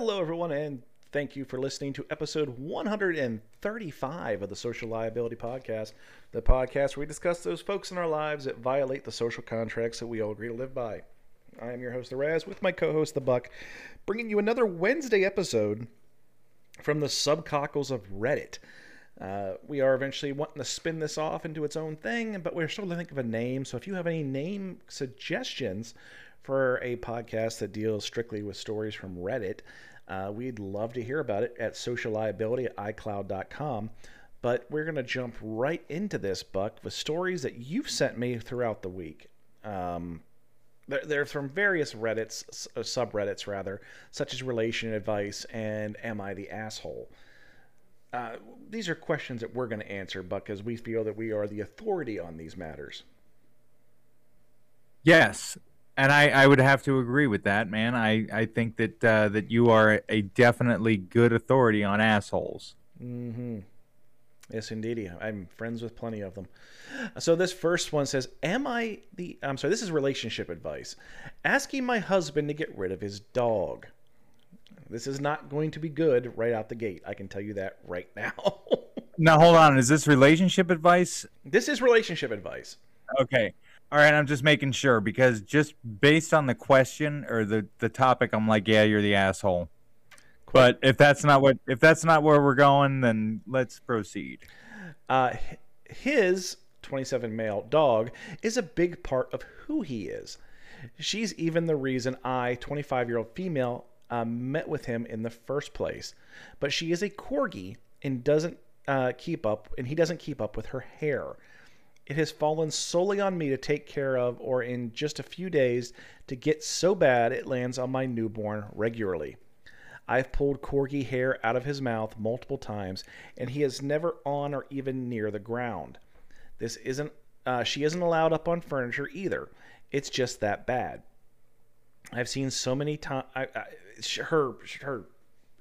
Hello, everyone, and thank you for listening to episode 135 of the Social Liability Podcast, the podcast where we discuss those folks in our lives that violate the social contracts that we all agree to live by. I am your host, The Raz, with my co host, The Buck, bringing you another Wednesday episode from the subcockles of Reddit. Uh, we are eventually wanting to spin this off into its own thing, but we're still to think of a name. So if you have any name suggestions for a podcast that deals strictly with stories from Reddit, uh, we'd love to hear about it at socialliability at iCloud.com. But we're going to jump right into this, Buck, with stories that you've sent me throughout the week. Um, they're, they're from various Reddits, uh, subreddits rather, such as Relation Advice and Am I the Asshole? Uh, these are questions that we're going to answer, Buck, because we feel that we are the authority on these matters. Yes, and I, I would have to agree with that, man. I, I think that uh, that you are a definitely good authority on assholes. Mm-hmm. Yes, indeed. I'm friends with plenty of them. So this first one says, "Am I the? I'm sorry. This is relationship advice. Asking my husband to get rid of his dog. This is not going to be good right out the gate. I can tell you that right now. now hold on. Is this relationship advice? This is relationship advice. Okay. All right, I'm just making sure because just based on the question or the the topic, I'm like, yeah, you're the asshole. But if that's not what if that's not where we're going, then let's proceed. Uh, his 27 male dog is a big part of who he is. She's even the reason I, 25 year old female, uh, met with him in the first place. But she is a corgi and doesn't uh, keep up, and he doesn't keep up with her hair. It has fallen solely on me to take care of, or in just a few days, to get so bad it lands on my newborn regularly. I've pulled Corgi hair out of his mouth multiple times, and he is never on or even near the ground. This isn't. Uh, she isn't allowed up on furniture either. It's just that bad. I've seen so many times. Her her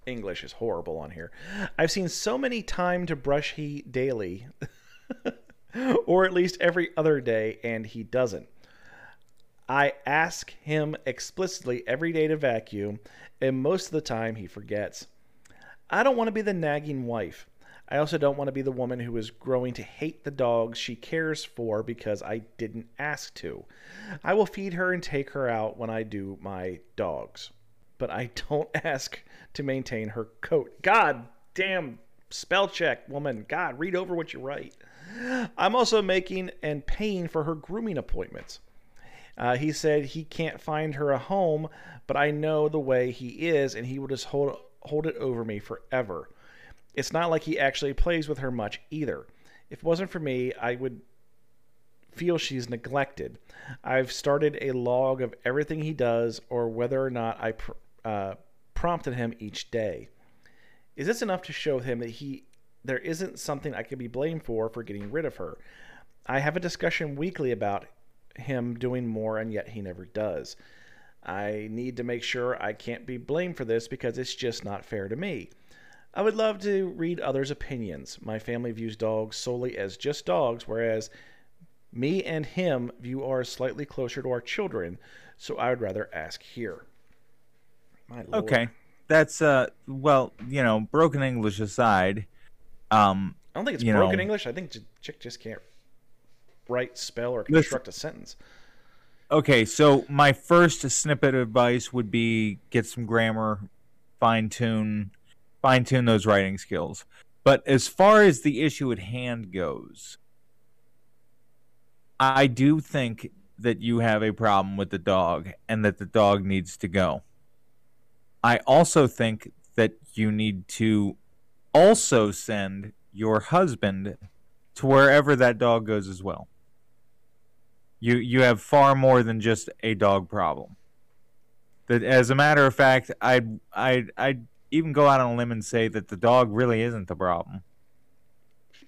English is horrible on here. I've seen so many time to brush he daily. or at least every other day, and he doesn't. I ask him explicitly every day to vacuum, and most of the time he forgets. I don't want to be the nagging wife. I also don't want to be the woman who is growing to hate the dogs she cares for because I didn't ask to. I will feed her and take her out when I do my dogs, but I don't ask to maintain her coat. God damn spell check, woman. God, read over what you write. I'm also making and paying for her grooming appointments. Uh, he said he can't find her a home, but I know the way he is, and he will just hold hold it over me forever. It's not like he actually plays with her much either. If it wasn't for me, I would feel she's neglected. I've started a log of everything he does, or whether or not I pr- uh, prompted him each day. Is this enough to show him that he there isn't something I can be blamed for for getting rid of her. I have a discussion weekly about him doing more, and yet he never does. I need to make sure I can't be blamed for this because it's just not fair to me. I would love to read others' opinions. My family views dogs solely as just dogs, whereas me and him view ours slightly closer to our children, so I would rather ask here. Okay. That's uh well, you know, broken English aside, um, I don't think it's broken know, English. I think chick just can't write, spell, or construct a sentence. Okay, so my first snippet of advice would be get some grammar, fine tune, fine tune those writing skills. But as far as the issue at hand goes, I do think that you have a problem with the dog and that the dog needs to go. I also think that you need to also send your husband to wherever that dog goes as well. You you have far more than just a dog problem. That as a matter of fact, I'd I'd I'd even go out on a limb and say that the dog really isn't the problem.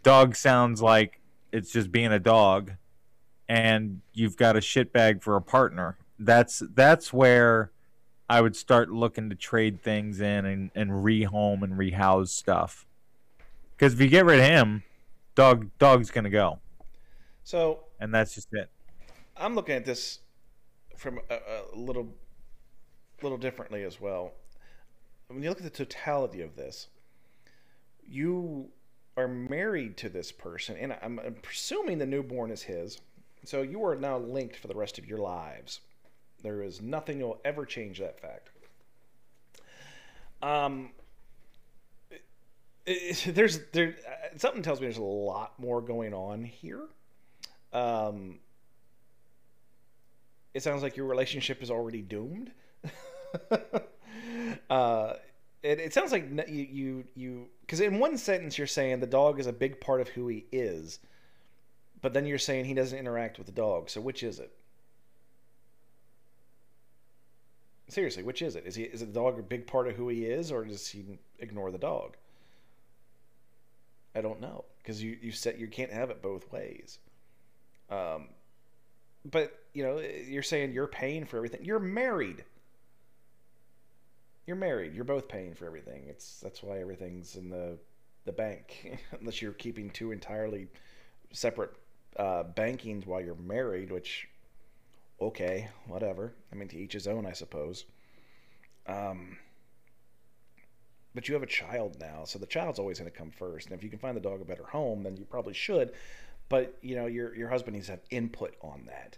Dog sounds like it's just being a dog and you've got a shitbag for a partner. That's that's where I would start looking to trade things in and, and rehome and rehouse stuff. Because if you get rid of him, dog dog's gonna go. So and that's just it. I'm looking at this from a, a little little differently as well. when you look at the totality of this, you are married to this person, and I'm, I'm presuming the newborn is his. So you are now linked for the rest of your lives. There is nothing that will ever change that fact. Um, there's there something tells me there's a lot more going on here. Um, it sounds like your relationship is already doomed. uh, it, it sounds like you you you because in one sentence you're saying the dog is a big part of who he is, but then you're saying he doesn't interact with the dog. So which is it? Seriously, which is it? Is he is the dog a big part of who he is, or does he ignore the dog? I don't know because you you said you can't have it both ways. Um, but you know you're saying you're paying for everything. You're married you're married. You're both paying for everything. It's that's why everything's in the the bank, unless you're keeping two entirely separate uh, bankings while you're married. Which, okay, whatever. I mean, to each his own, I suppose. Um, but you have a child now, so the child's always going to come first. And if you can find the dog a better home, then you probably should. But you know, your your husband needs to have input on that.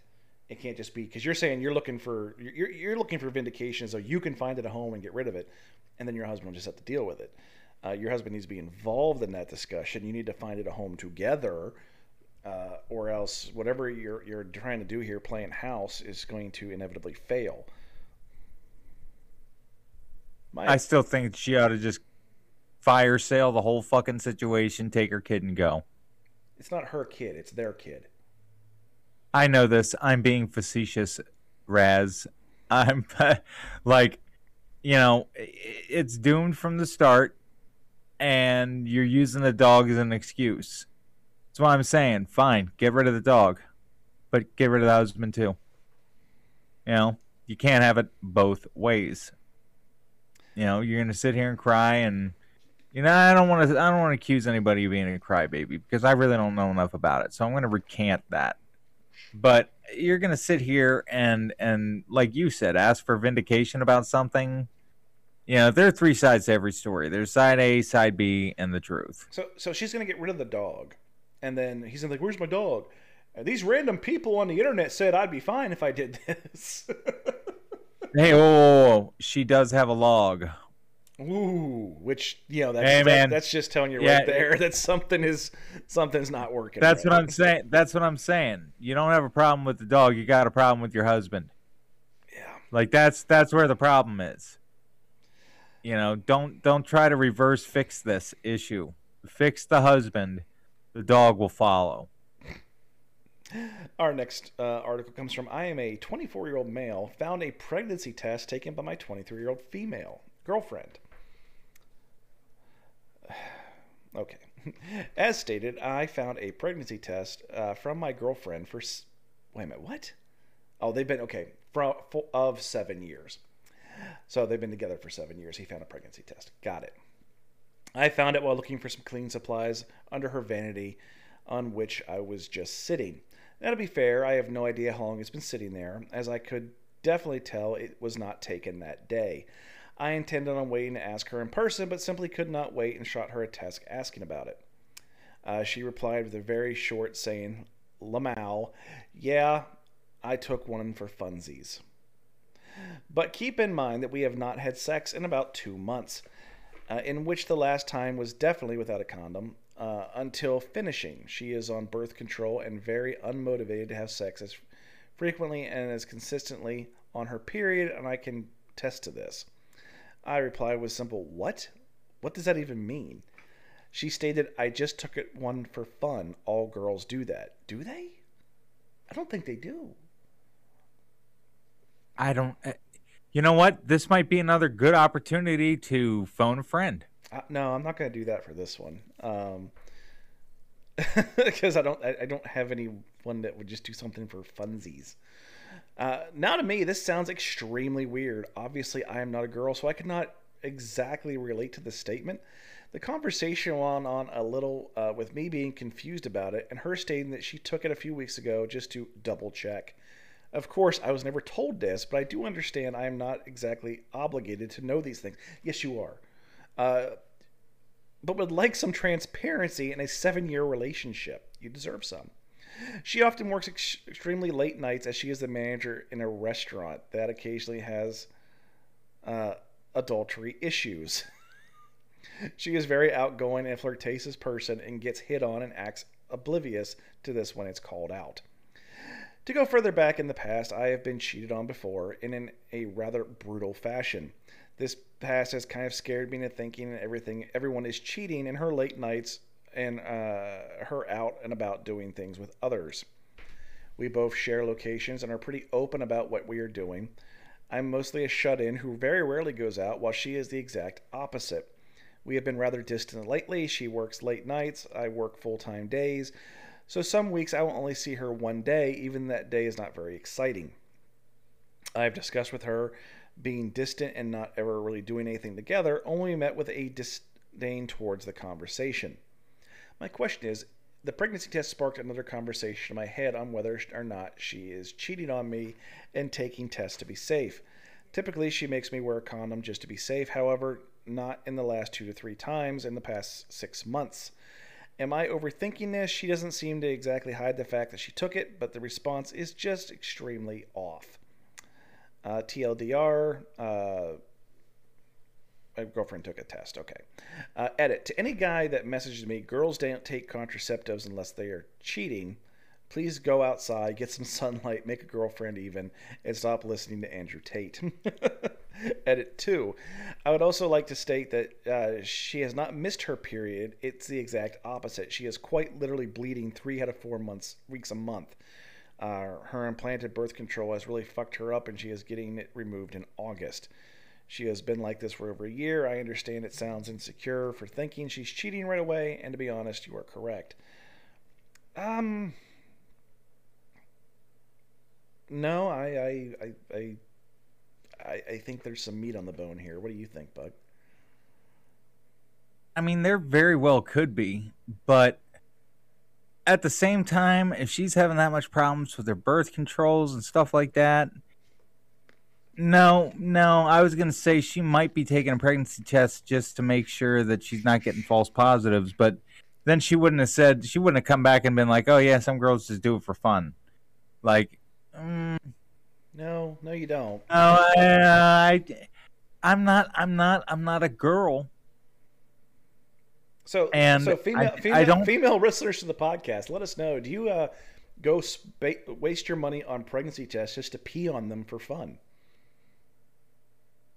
It can't just be because you're saying you're looking for you're you're looking for vindication so you can find it a home and get rid of it, and then your husband will just have to deal with it. Uh, your husband needs to be involved in that discussion. You need to find it a home together, uh, or else whatever you're you're trying to do here, playing house, is going to inevitably fail. My, I still think she ought to just fire sale the whole fucking situation, take her kid and go. It's not her kid; it's their kid. I know this. I'm being facetious, Raz. I'm like, you know, it's doomed from the start, and you're using the dog as an excuse. That's what I'm saying. Fine, get rid of the dog, but get rid of the husband too. You know, you can't have it both ways. You know, you're gonna sit here and cry, and you know, I don't want to. I don't want to accuse anybody of being a crybaby because I really don't know enough about it. So I'm gonna recant that but you're to sit here and and like you said ask for vindication about something you know there are three sides to every story there's side a side b and the truth so so she's to get rid of the dog and then he's like where's my dog and these random people on the internet said i'd be fine if i did this hey oh she does have a log Ooh, which you know that's hey, that, that's just telling you yeah, right there that something is something's not working. That's right. what I'm saying. That's what I'm saying. You don't have a problem with the dog. You got a problem with your husband. Yeah. Like that's that's where the problem is. You know, don't don't try to reverse fix this issue. Fix the husband. The dog will follow. Our next uh, article comes from I am a 24 year old male, found a pregnancy test taken by my 23 year old female girlfriend. Okay. As stated, I found a pregnancy test uh, from my girlfriend for. Wait a minute, what? Oh, they've been okay for, for of seven years. So they've been together for seven years. He found a pregnancy test. Got it. I found it while looking for some cleaning supplies under her vanity, on which I was just sitting. Now, to be fair, I have no idea how long it's been sitting there, as I could definitely tell it was not taken that day. I intended on waiting to ask her in person, but simply could not wait and shot her a text asking about it. Uh, she replied with a very short saying, Lamau, yeah, I took one for funsies. But keep in mind that we have not had sex in about two months, uh, in which the last time was definitely without a condom uh, until finishing. She is on birth control and very unmotivated to have sex as frequently and as consistently on her period, and I can test to this. I replied with simple, What? What does that even mean? She stated, I just took it one for fun. All girls do that. Do they? I don't think they do. I don't. You know what? This might be another good opportunity to phone a friend. Uh, no, I'm not going to do that for this one. Um, because I don't, I, I don't have anyone that would just do something for funsies. Uh, now, to me, this sounds extremely weird. Obviously, I am not a girl, so I could not exactly relate to the statement. The conversation went on a little uh, with me being confused about it and her stating that she took it a few weeks ago just to double check. Of course, I was never told this, but I do understand I am not exactly obligated to know these things. Yes, you are. Uh, but would like some transparency in a seven year relationship. You deserve some. She often works ex- extremely late nights as she is the manager in a restaurant that occasionally has uh, adultery issues. she is very outgoing and flirtatious person and gets hit on and acts oblivious to this when it's called out. To go further back in the past, I have been cheated on before and in a rather brutal fashion. This past has kind of scared me into thinking and everything everyone is cheating in her late nights and uh, her out and about doing things with others. We both share locations and are pretty open about what we are doing. I'm mostly a shut in who very rarely goes out, while she is the exact opposite. We have been rather distant lately. She works late nights, I work full time days, so some weeks I will only see her one day, even that day is not very exciting. I have discussed with her being distant and not ever really doing anything together, only met with a disdain towards the conversation. My question is the pregnancy test sparked another conversation in my head on whether or not she is cheating on me and taking tests to be safe. Typically, she makes me wear a condom just to be safe, however, not in the last two to three times in the past six months. Am I overthinking this? She doesn't seem to exactly hide the fact that she took it, but the response is just extremely off. Uh, TLDR, uh, my girlfriend took a test. Okay. Uh, edit. To any guy that messages me, girls don't take contraceptives unless they are cheating. Please go outside, get some sunlight, make a girlfriend even, and stop listening to Andrew Tate. Edit 2. I would also like to state that uh, she has not missed her period. It's the exact opposite. She is quite literally bleeding three out of four months, weeks a month. Uh, her implanted birth control has really fucked her up, and she is getting it removed in August. She has been like this for over a year. I understand it sounds insecure for thinking she's cheating right away, and to be honest, you are correct. Um, no, I, I, I, I, I, think there's some meat on the bone here. What do you think, Buck? I mean, there very well could be, but at the same time, if she's having that much problems with her birth controls and stuff like that, no, no, I was gonna say she might be taking a pregnancy test just to make sure that she's not getting false positives, but then she wouldn't have said she wouldn't have come back and been like, "Oh yeah, some girls just do it for fun." Like, mm, no, no, you don't. No, I, I, I'm not. I'm not. I'm not a girl. So, and so female, I, female, I female listeners to the podcast, let us know. Do you uh, go waste your money on pregnancy tests just to pee on them for fun?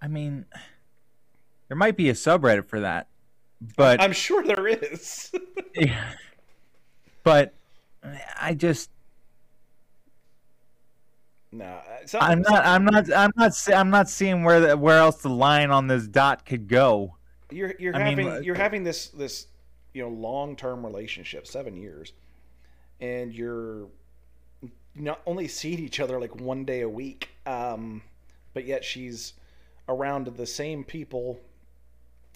I mean, there might be a subreddit for that, but I'm sure there is. yeah, but I just no. I'm not. I'm not. I'm not. I'm not seeing where the, where else the line on this dot could go. You're you're I having mean, you're having this this you know long term relationship, seven years, and you're not only seeing each other like one day a week, um, but yet she's around the same people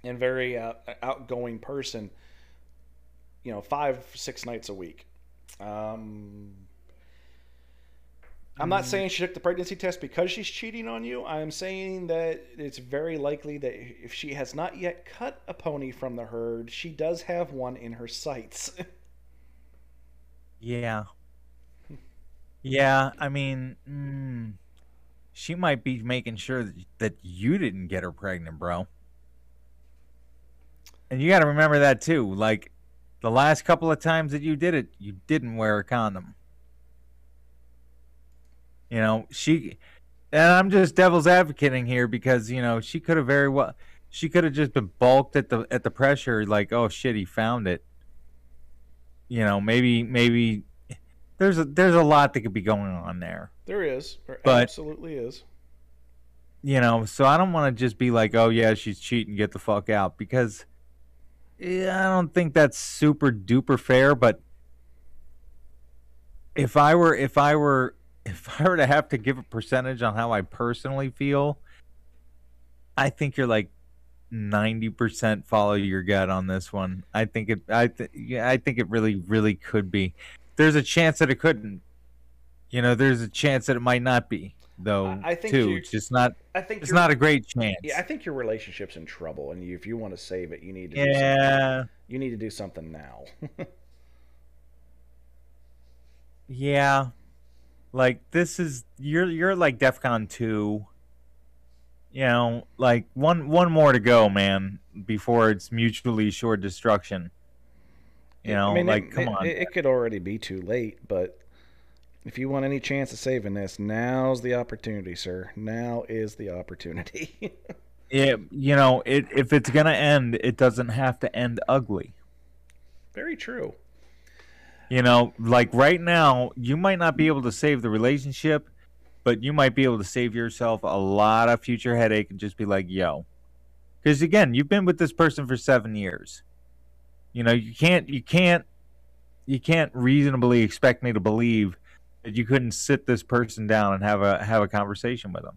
and very uh, outgoing person, you know, five, six nights a week. Um, I'm not mm. saying she took the pregnancy test because she's cheating on you. I'm saying that it's very likely that if she has not yet cut a pony from the herd, she does have one in her sights. yeah. Yeah, I mean, mm, she might be making sure that, that you didn't get her pregnant, bro. And you got to remember that too. Like the last couple of times that you did it, you didn't wear a condom. You know, she and I'm just devil's advocating here because, you know, she could have very well she could have just been balked at the at the pressure like, "Oh shit, he found it." You know, maybe maybe there's a there's a lot that could be going on there. There is. There but, absolutely is. You know, so I don't want to just be like, "Oh yeah, she's cheating, get the fuck out," because yeah, I don't think that's super duper fair, but if I were if I were if I were to have to give a percentage on how I personally feel, I think you're like ninety percent follow your gut on this one. I think it. I th- yeah, I think it really, really could be there's a chance that it couldn't. You know, there's a chance that it might not be, though. I- think too. It's just not. I think It's not a great chance. Yeah, I think your relationship's in trouble, and you, if you want to save it, you need to. Do something. yeah. You need to do something now. Yeah. Like this is you're you're like DEFCON two. You know, like one one more to go, man, before it's mutually assured destruction. You know, I mean, like it, come it- on. It, it could already be too late, but if you want any chance of saving this, now's the opportunity, sir. Now is the opportunity. Yeah, you know, it if it's gonna end, it doesn't have to end ugly. Very true. You know, like right now, you might not be able to save the relationship, but you might be able to save yourself a lot of future headache and just be like, yo. Because again, you've been with this person for seven years. You know, you can't, you can't, you can't reasonably expect me to believe that you couldn't sit this person down and have a have a conversation with them.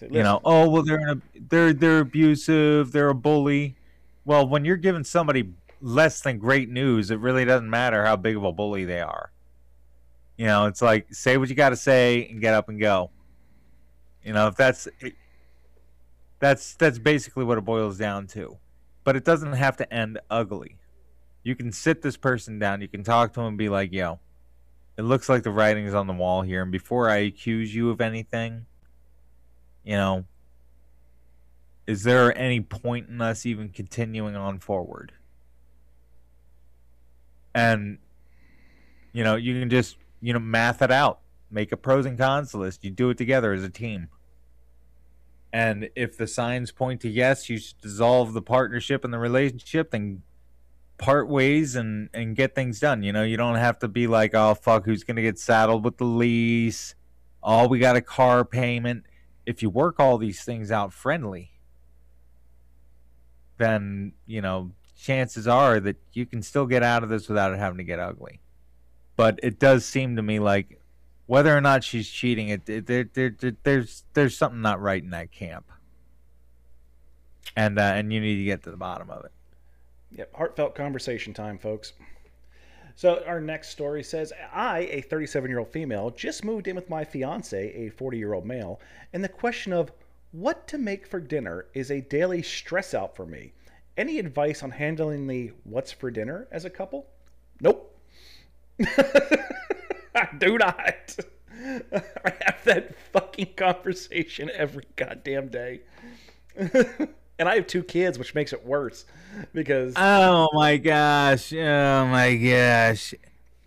So, You know, oh well, they're an, they're they're abusive, they're a bully. Well, when you're giving somebody less than great news, it really doesn't matter how big of a bully they are. You know, it's like say what you got to say and get up and go. You know, if that's that's that's basically what it boils down to. But it doesn't have to end ugly. You can sit this person down, you can talk to him and be like, "Yo, it looks like the writing's on the wall here, and before I accuse you of anything, you know, is there any point in us even continuing on forward? And you know, you can just you know math it out, make a pros and cons list. You do it together as a team. And if the signs point to yes, you should dissolve the partnership and the relationship, then part ways and and get things done. You know, you don't have to be like, oh fuck, who's gonna get saddled with the lease? Oh, we got a car payment. If you work all these things out friendly, then you know chances are that you can still get out of this without it having to get ugly. But it does seem to me like whether or not she's cheating, it, it there, there, there, there's there's something not right in that camp, and uh, and you need to get to the bottom of it. Yep, heartfelt conversation time, folks. So our next story says, I, a 37-year-old female, just moved in with my fiance, a 40-year-old male, and the question of what to make for dinner is a daily stress out for me. Any advice on handling the what's for dinner as a couple? Nope. I do not. I have that fucking conversation every goddamn day. and I have two kids, which makes it worse because Oh my gosh. Oh my gosh.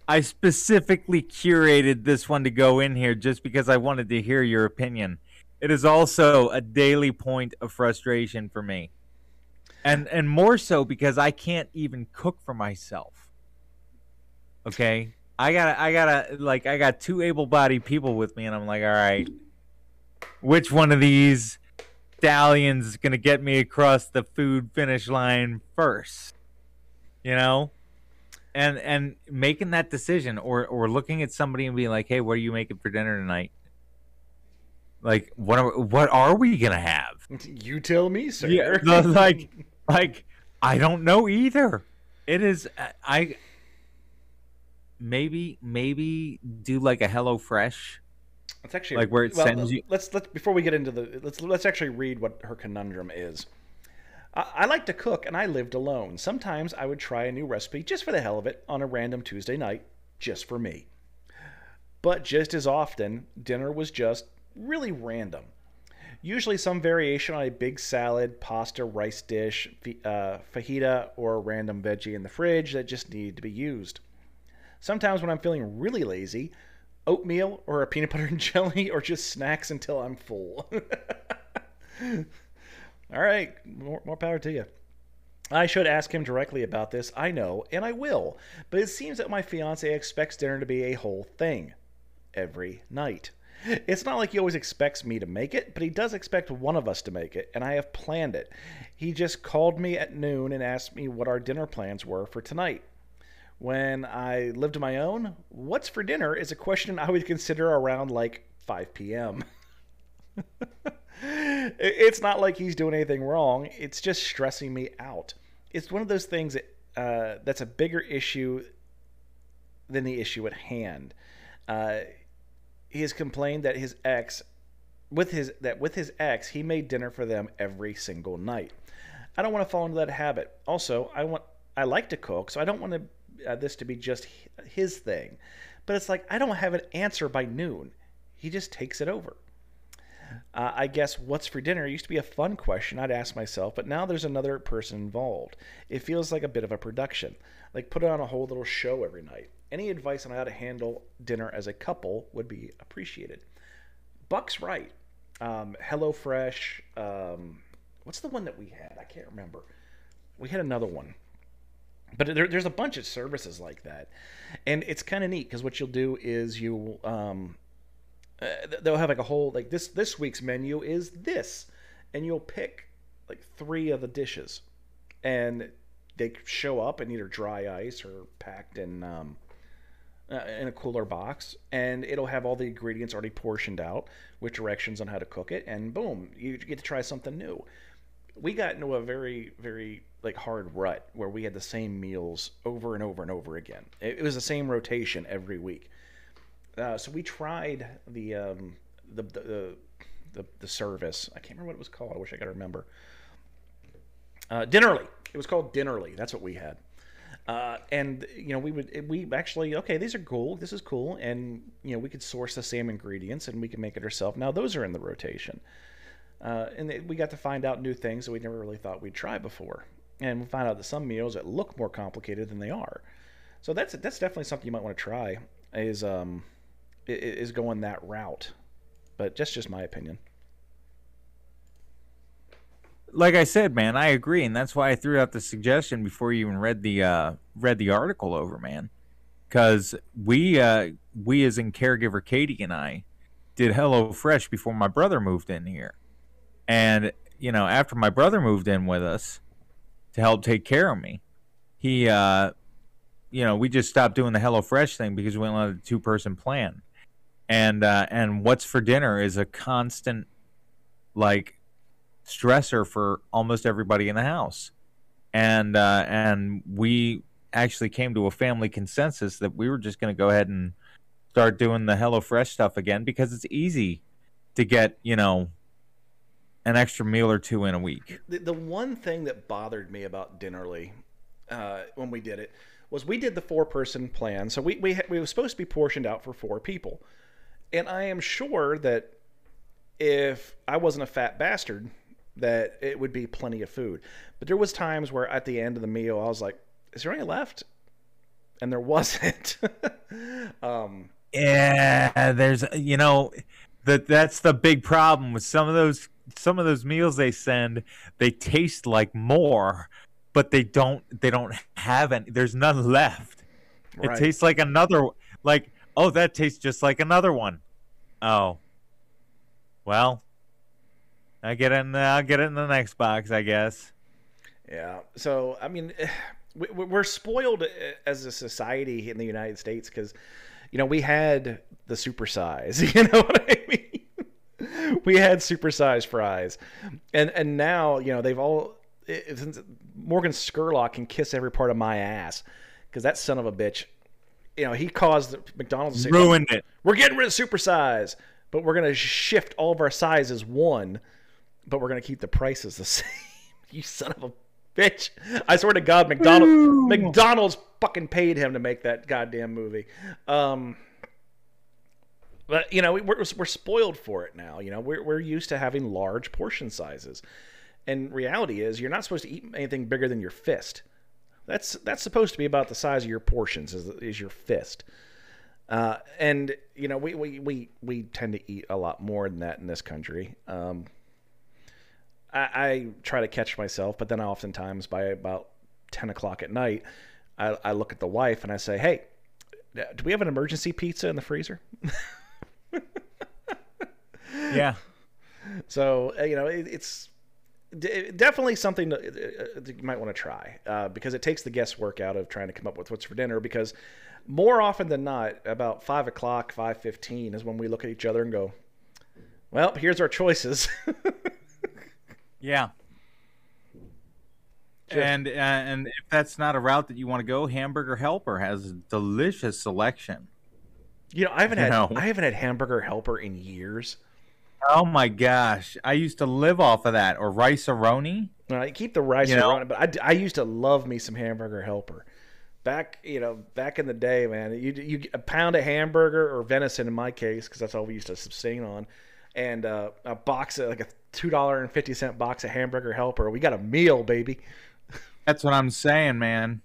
I specifically curated this one to go in here just because I wanted to hear your opinion. It is also a daily point of frustration for me. And and more so because I can't even cook for myself. Okay? I got to I got to like I got two able-bodied people with me and I'm like, "All right. Which one of these stallions is going to get me across the food finish line first? You know? and and making that decision or or looking at somebody and being like hey what are you making for dinner tonight like what are what are we gonna have You tell me, sir. yeah like like i don't know either it is uh, i maybe maybe do like a hello fresh It's actually Like where it well, sends you- Let's let's before we get into the let's let's actually read what her conundrum is. I, I like to cook, and I lived alone. Sometimes I would try a new recipe just for the hell of it on a random Tuesday night, just for me. But just as often, dinner was just really random. Usually some variation on a big salad, pasta, rice dish, uh, fajita, or random veggie in the fridge that just needed to be used. Sometimes when I'm feeling really lazy, oatmeal or a peanut butter and jelly or just snacks until I'm full. All right, more, more power to you. I should ask him directly about this, I know, and I will, but it seems that my fiance expects dinner to be a whole thing every night. It's not like he always expects me to make it, but he does expect one of us to make it, and I have planned it. He just called me at noon and asked me what our dinner plans were for tonight. When I lived on my own, what's for dinner is a question I would consider around like 5 p.m. it's not like he's doing anything wrong. It's just stressing me out. It's one of those things that, uh, that's a bigger issue than the issue at hand. Uh, he has complained that his ex, with his that with his ex, he made dinner for them every single night. I don't want to fall into that habit. Also, I want I like to cook, so I don't want to, uh, this to be just his thing. But it's like I don't have an answer by noon. He just takes it over. Uh, I guess what's for dinner used to be a fun question I'd ask myself, but now there's another person involved. It feels like a bit of a production, like put on a whole little show every night. Any advice on how to handle dinner as a couple would be appreciated. Buck's right. Um, HelloFresh. Um, what's the one that we had? I can't remember. We had another one. But there, there's a bunch of services like that. And it's kind of neat because what you'll do is you um, uh, they'll have like a whole like this this week's menu is this and you'll pick like three of the dishes and they show up in either dry ice or packed in um, uh, in a cooler box and it'll have all the ingredients already portioned out with directions on how to cook it and boom you get to try something new we got into a very very like hard rut where we had the same meals over and over and over again it, it was the same rotation every week uh, so we tried the, um, the, the the the service. I can't remember what it was called. I wish I could remember. Uh, Dinnerly. It was called Dinnerly. That's what we had. Uh, and you know we would we actually okay these are cool this is cool and you know we could source the same ingredients and we can make it ourselves now those are in the rotation uh, and we got to find out new things that we never really thought we'd try before and we find out that some meals that look more complicated than they are so that's that's definitely something you might want to try is um, is going that route. But just just my opinion. Like I said, man, I agree, and that's why I threw out the suggestion before you even read the uh, read the article over, man. Because we uh, we as in caregiver Katie and I did Hello Fresh before my brother moved in here, and you know after my brother moved in with us to help take care of me, he uh, you know we just stopped doing the Hello Fresh thing because we went on a two person plan and uh, and what's for dinner is a constant like stressor for almost everybody in the house and uh, and we actually came to a family consensus that we were just going to go ahead and start doing the HelloFresh stuff again because it's easy to get you know an extra meal or two in a week. The, the one thing that bothered me about Dinnerly uh, when we did it was we did the four person plan, so we we we were supposed to be portioned out for four people. And I am sure that if I wasn't a fat bastard, that it would be plenty of food. But there was times where at the end of the meal, I was like, "Is there any left?" And there wasn't. um, yeah, there's you know that that's the big problem with some of those some of those meals they send. They taste like more, but they don't they don't have any. There's none left. Right. It tastes like another like Oh, that tastes just like another one. Oh. Well, I get it. In the, I'll get it in the next box, I guess. Yeah. So I mean, we're spoiled uh, as a society in the United States because, you know, we had the supersize. You know what I mean? we had supersized fries, and and now you know they've all. Morgan Spurlock can kiss every part of my ass because that son of a bitch you know, he caused McDonald's to say, ruined it. We're getting rid of super size, but we're going to shift all of our sizes one, but we're going to keep the prices the same. you son of a bitch! I swear to God, McDonald's McDonald's fucking paid him to make that goddamn movie. Um, but you know, we're we're spoiled for it now. You know, we're we're used to having large portion sizes, and reality is, you're not supposed to eat anything bigger than your fist. That's that's supposed to be about the size of your portions is, is your fist. Uh, and you know we, we we we tend to eat a lot more than that in this country. Um, I, I, try to catch myself, but then oftentimes by about ten o'clock at night, I, I look at the wife and I say, "Hey, do we have an emergency pizza in the freezer?" yeah. So uh, you know it, it's definitely something that uh, uh, you might want to try uh, because it takes the guesswork out of trying to come up with what's for dinner. Because more often than not, about five o'clock, five fifteen is when we look at each other and go, "Well, here's our choices." yeah. and uh, and if that's not a route that you want to go, Hamburger Helper has a delicious selection. You know, I haven't had. I haven't had hamburger helper in years. Oh my gosh, I used to live off of that or Rice-A-Roni. I keep the rice You know? but I used to love me some hamburger helper. Back, you know, back in the day, man, you you a pound of hamburger or venison in my case, because that's all we used to sustain on, and uh, a box of like a two dollar and fifty cent box of hamburger helper. We got a meal, baby. That's what I'm saying, man.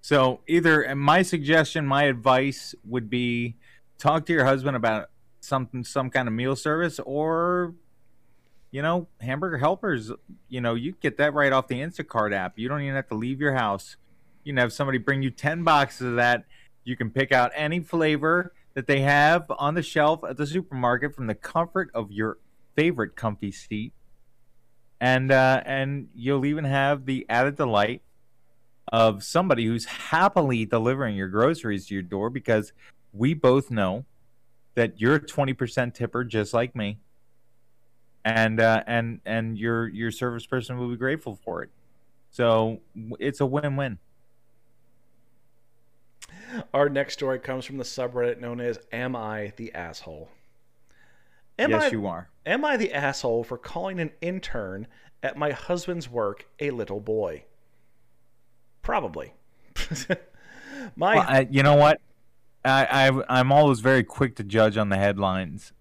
So either my suggestion, my advice would be talk to your husband about something, some kind of meal service, or you know, hamburger helpers. You know, you get that right off the Instacart app. You don't even have to leave your house. You can have somebody bring you ten boxes of that. You can pick out any flavor that they have on the shelf at the supermarket from the comfort of your favorite comfy seat. And uh, and you'll even have the added delight of somebody who's happily delivering your groceries to your door because we both know that you're a 20% tipper just like me. And uh, and and your your service person will be grateful for it. So it's a win-win. Our next story comes from the subreddit known as "Am I the asshole?" Am yes I you are. am I the asshole for calling an intern at my husband's work a little boy? Probably. my well, I, you know what? I, I i'm always very quick to judge on the headlines.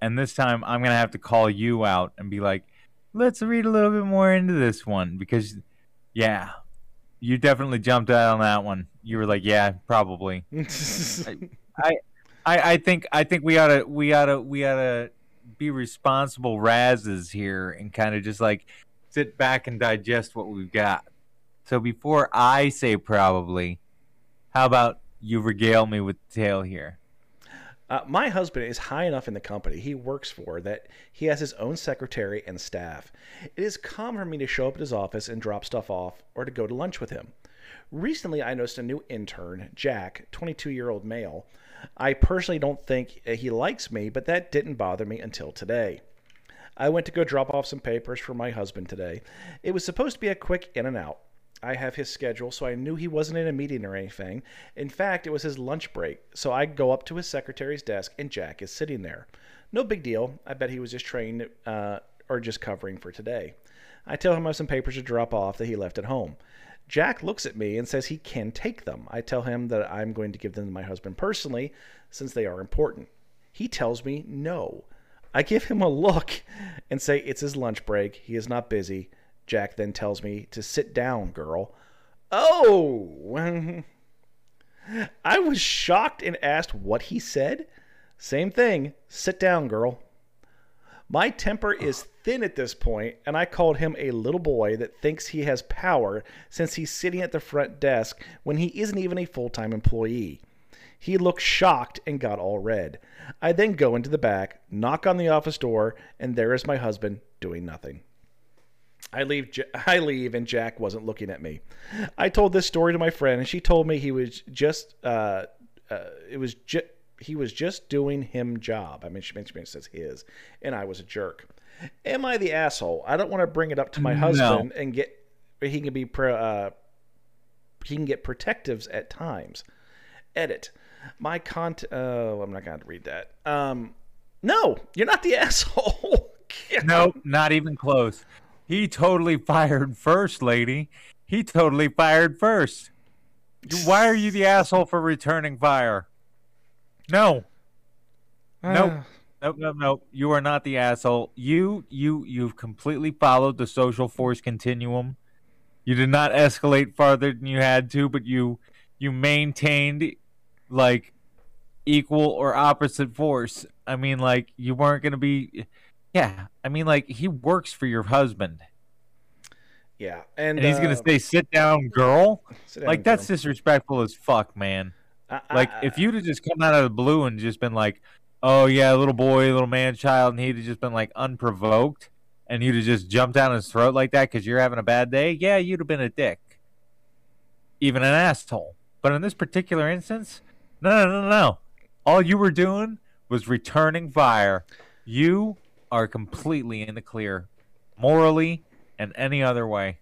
And this time i'm gonna have to call you out and be like let's read a little bit more into this one because yeah you definitely jumped out on that one. You were like yeah probably. I, I think I think we oughta we oughta we oughta be responsible razzes here and kind of just like sit back and digest what we've got. So before I say probably, how about you regale me with the tale here? Uh, my husband is high enough in the company he works for that he has his own secretary and staff. It is common for me to show up at his office and drop stuff off or to go to lunch with him. Recently, I noticed a new intern, Jack, 22 year old male. I personally don't think he likes me, but that didn't bother me until today. I went to go drop off some papers for my husband today. It was supposed to be a quick in and out. I have his schedule, so I knew he wasn't in a meeting or anything. In fact, it was his lunch break, so I go up to his secretary's desk, and Jack is sitting there. No big deal. I bet he was just trained uh, or just covering for today. I tell him I have some papers to drop off that he left at home. Jack looks at me and says he can take them. I tell him that I'm going to give them to my husband personally since they are important. He tells me no. I give him a look and say it's his lunch break. He is not busy. Jack then tells me to sit down, girl. Oh! I was shocked and asked what he said. Same thing. Sit down, girl. My temper is thin at this point, and I called him a little boy that thinks he has power since he's sitting at the front desk when he isn't even a full time employee. He looked shocked and got all red. I then go into the back, knock on the office door, and there is my husband doing nothing. I leave. I leave, and Jack wasn't looking at me. I told this story to my friend, and she told me he was just. Uh, uh, it was just. He was just doing him job. I mean, she mentioned says his, and I was a jerk. Am I the asshole? I don't want to bring it up to my No. husband and get. He can be. Pro, uh, he can get protectives at times. Edit. My cont. Oh, I'm not going to read that. Um, no, you're not the asshole. Nope, not even close. He totally fired first, lady. He totally fired first. Why are you the asshole for returning fire? No. Nope. Nope, nope, nope. You are not the asshole. You, you, you've completely followed the social force continuum. You did not escalate farther than you had to, but you, you maintained, like, equal or opposite force. I mean, like, you weren't gonna be. Yeah, I mean, like, he works for your husband, Yeah, and, and he's uh, gonna say, "Sit down, girl." sit down, Like, that's disrespectful as fuck, man. I- I- Like if you'd have just come out of the blue and just been like, "Oh yeah, little boy, little man child," and he'd have just been like unprovoked, and you'd have just jumped down his throat like that because you're having a bad day, yeah, you'd have been a dick, even an asshole. But in this particular instance, no, no, no, no. All you were doing was returning fire. You are completely in the clear, morally and any other way.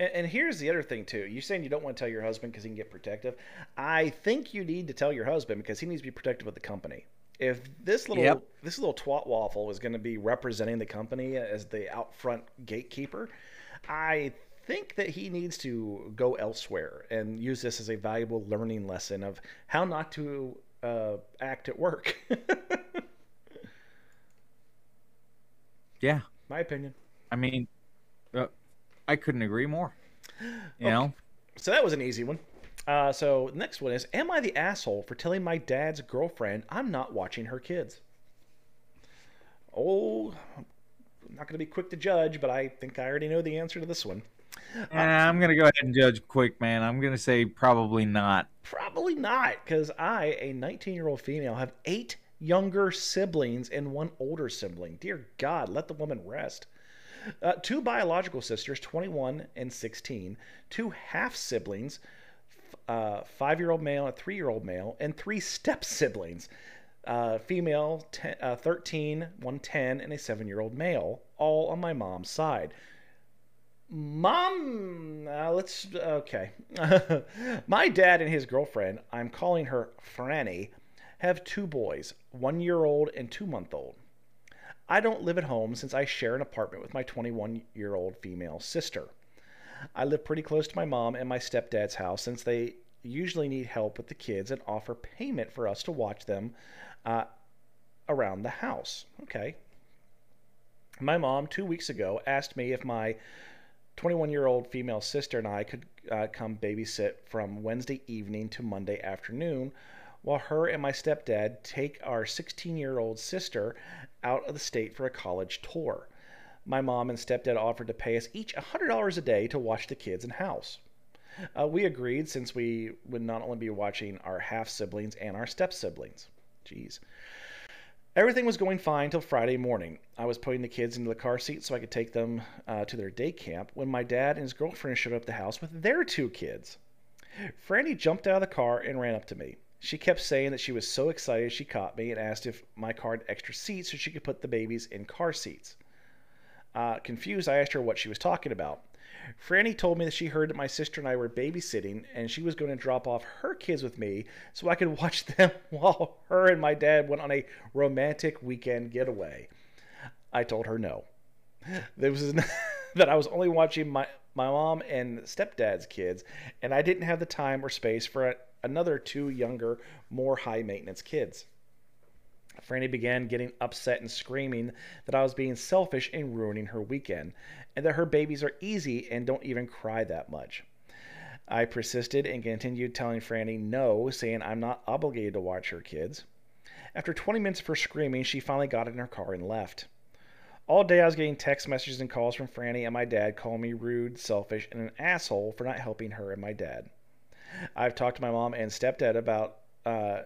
And, and here's the other thing too. You're saying you don't want to tell your husband because he can get protective. I think you need to tell your husband because he needs to be protective of the company. If this little Yep. this little twat waffle is going to be representing the company as the out front gatekeeper, I think that he needs to go elsewhere and use this as a valuable learning lesson of how not to uh, act at work. Yeah. My opinion. I mean, I couldn't agree more. You know, So that was an easy one. Uh, so the next one is Am I the asshole for telling my dad's girlfriend I'm not watching her kids? Oh, I'm not going to be quick to judge, but I think I already know the answer to this one. Eh, I'm gonna go ahead and judge quick, man. I'm gonna say probably not. Probably not, because I, a 19 year old female, have eight younger siblings and one older sibling. Dear God, let the woman rest. Uh, two biological sisters, 21 and 16, two half siblings, uh, five year old male, a three year old male, and three step siblings. Uh, female, ten, uh, 13, 110, and a seven year old male, all on my mom's side. Mom, uh, let's okay. My dad and his girlfriend, I'm calling her Franny, have two boys, one year old and two month old. I don't live at home since I share an apartment with my 21 year old female sister. I live pretty close to my mom and my stepdad's house since they usually need help with the kids and offer payment for us to watch them uh, around the house. Okay. My mom, two weeks ago, asked me if my 21 year old female sister and I could uh, come babysit from Wednesday evening to Monday afternoon while her and my stepdad take our 16 year old sister out of the state for a college tour. My mom and stepdad offered to pay us each $100 a day to watch the kids in house. Uh, we agreed since we would not only be watching our half siblings and our step siblings. Jeez. Everything was going fine till Friday morning. I was putting the kids into the car seat so I could take them uh, to their day camp when my dad and his girlfriend showed up the house with their two kids. Franny jumped out of the car and ran up to me. She kept saying that she was so excited she caught me and asked if my car had extra seats so she could put the babies in car seats. Uh, confused, I asked her what she was talking about. Franny told me that she heard that my sister and I were babysitting and she was going to drop off her kids with me so I could watch them while her and my dad went on a romantic weekend getaway. I told her no. There was that I was only watching my my mom and stepdad's kids and I didn't have the time or space for another two younger, more high maintenance kids. Franny began getting upset and screaming that I was being selfish and ruining her weekend, and that her babies are easy and don't even cry that much. I persisted and continued telling Franny no, saying I'm not obligated to watch her kids. After 20 minutes of her screaming, she finally got in her car and left. All day I was getting text messages and calls from Franny and my dad calling me rude, selfish, and an asshole for not helping her and my dad. I've talked to my mom and stepdad about uh,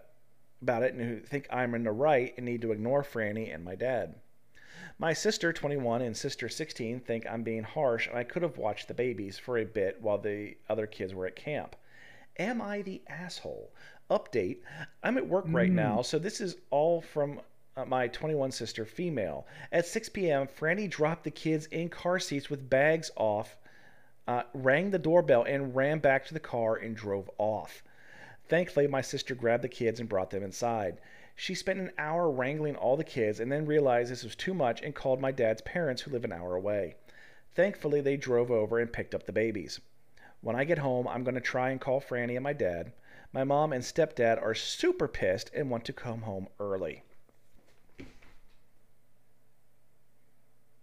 about it and who think I'm in the right and need to ignore Franny and my dad. My sister, 21, and sister, 16, think I'm being harsh and I could have watched the babies for a bit while the other kids were at camp. Am I the asshole? Update I'm at work right Mm. now, so this is all from uh, my 21 sister, female. At 6 p.m., Franny dropped the kids in car seats with bags off, uh, rang the doorbell, and ran back to the car and drove off. Thankfully, my sister grabbed the kids and brought them inside. She spent an hour wrangling all the kids and then realized this was too much and called my dad's parents, who live an hour away. Thankfully, they drove over and picked up the babies. When I get home, I'm going to try and call Franny and my dad. My mom and stepdad are super pissed and want to come home early.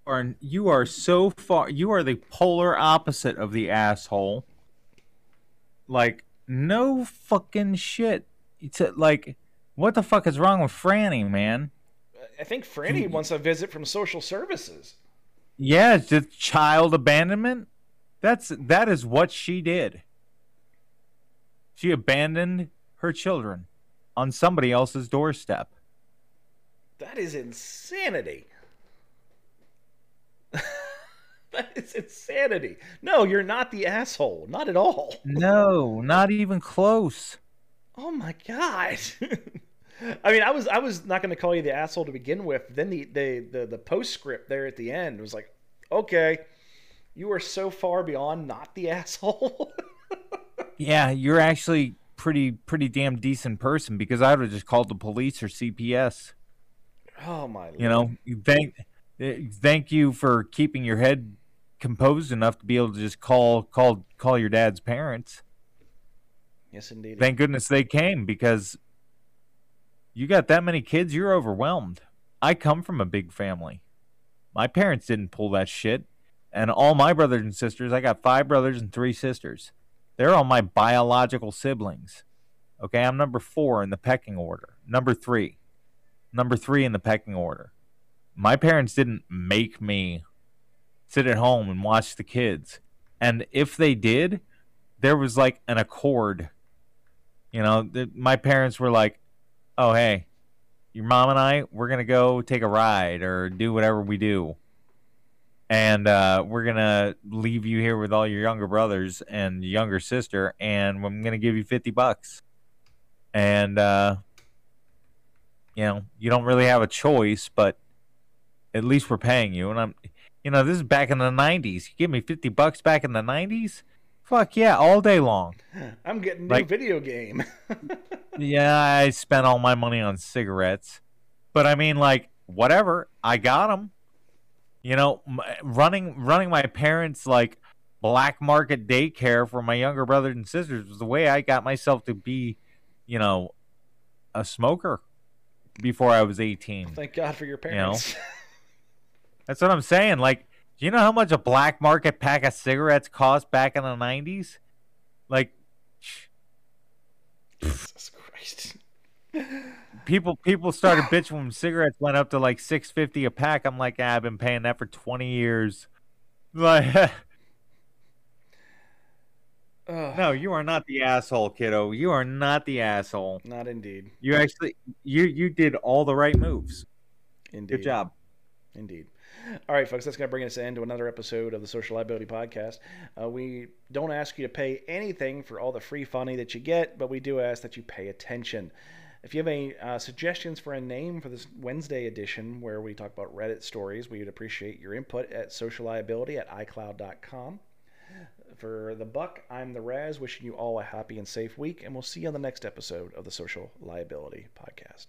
Or you are so far. You are the polar opposite of the asshole. Like no fucking shit. It's a, like, what the fuck is wrong with Franny, man? I think Franny wants a visit from social services. Yeah, it's just child abandonment. That's that is what she did. She abandoned her children on somebody else's doorstep. That is insanity. that is insanity. No, you're not the asshole. Not at all. No, not even close. Oh my god. I mean, I was I was not going to call you the asshole to begin with. Then the the the, the postscript there at the end was like, okay, You are so far beyond not the asshole. yeah, you're actually pretty pretty damn decent person because I would have just called the police or CPS. Oh my! You know, thank thank you for keeping your head composed enough to be able to just call call call your dad's parents. Yes, indeed. Thank goodness they came because you got that many kids, you're overwhelmed. I come from a big family. My parents didn't pull that shit. And all my brothers and sisters, I got five brothers and three sisters. They're all my biological siblings. Okay, I'm number four in the pecking order. Number three. Number three in the pecking order. My parents didn't make me sit at home and watch the kids. And if they did, there was like an accord. You know, my parents were like, oh, hey, your mom and I, we're to go take a ride or do whatever we do. And uh, we're to leave you here with all your younger brothers and younger sister, and I'm to give you 50 bucks. And, uh, you know, you don't really have a choice, but at least we're paying you. And I'm, you know, this is back in the 90s. You give me 50 bucks back in the 90s? Fuck yeah, all day long. I'm getting new like, video game. yeah, I spent all my money on cigarettes, but I mean, like, whatever. I got them. You know, running running my parents like black market daycare for my younger brothers and sisters was the way I got myself to be, you know, a smoker before I was 18. Thank God for your parents. You know? That's what I'm saying. Like, do you know how much a black market pack of cigarettes cost back in the 90s? Like, Jesus Christ. people people started bitching when cigarettes went up to like 650 a pack. I'm like, ah, I've been paying that for 20 years. Like, no, you are not the asshole, kiddo. You are not the asshole. Not indeed. You actually you you did all the right moves. Indeed. Good job. Indeed. All right, folks, that's going to bring us into another episode of the Social Liability Podcast. Uh, we don't ask you to pay anything for all the free funny that you get, but we do ask that you pay attention. If you have any uh, suggestions for a name for this Wednesday edition where we talk about Reddit stories, we would appreciate your input at socialliability at iCloud.com. For the Buck, I'm the Raz, wishing you all a happy and safe week, and we'll see you on the next episode of the Social Liability Podcast.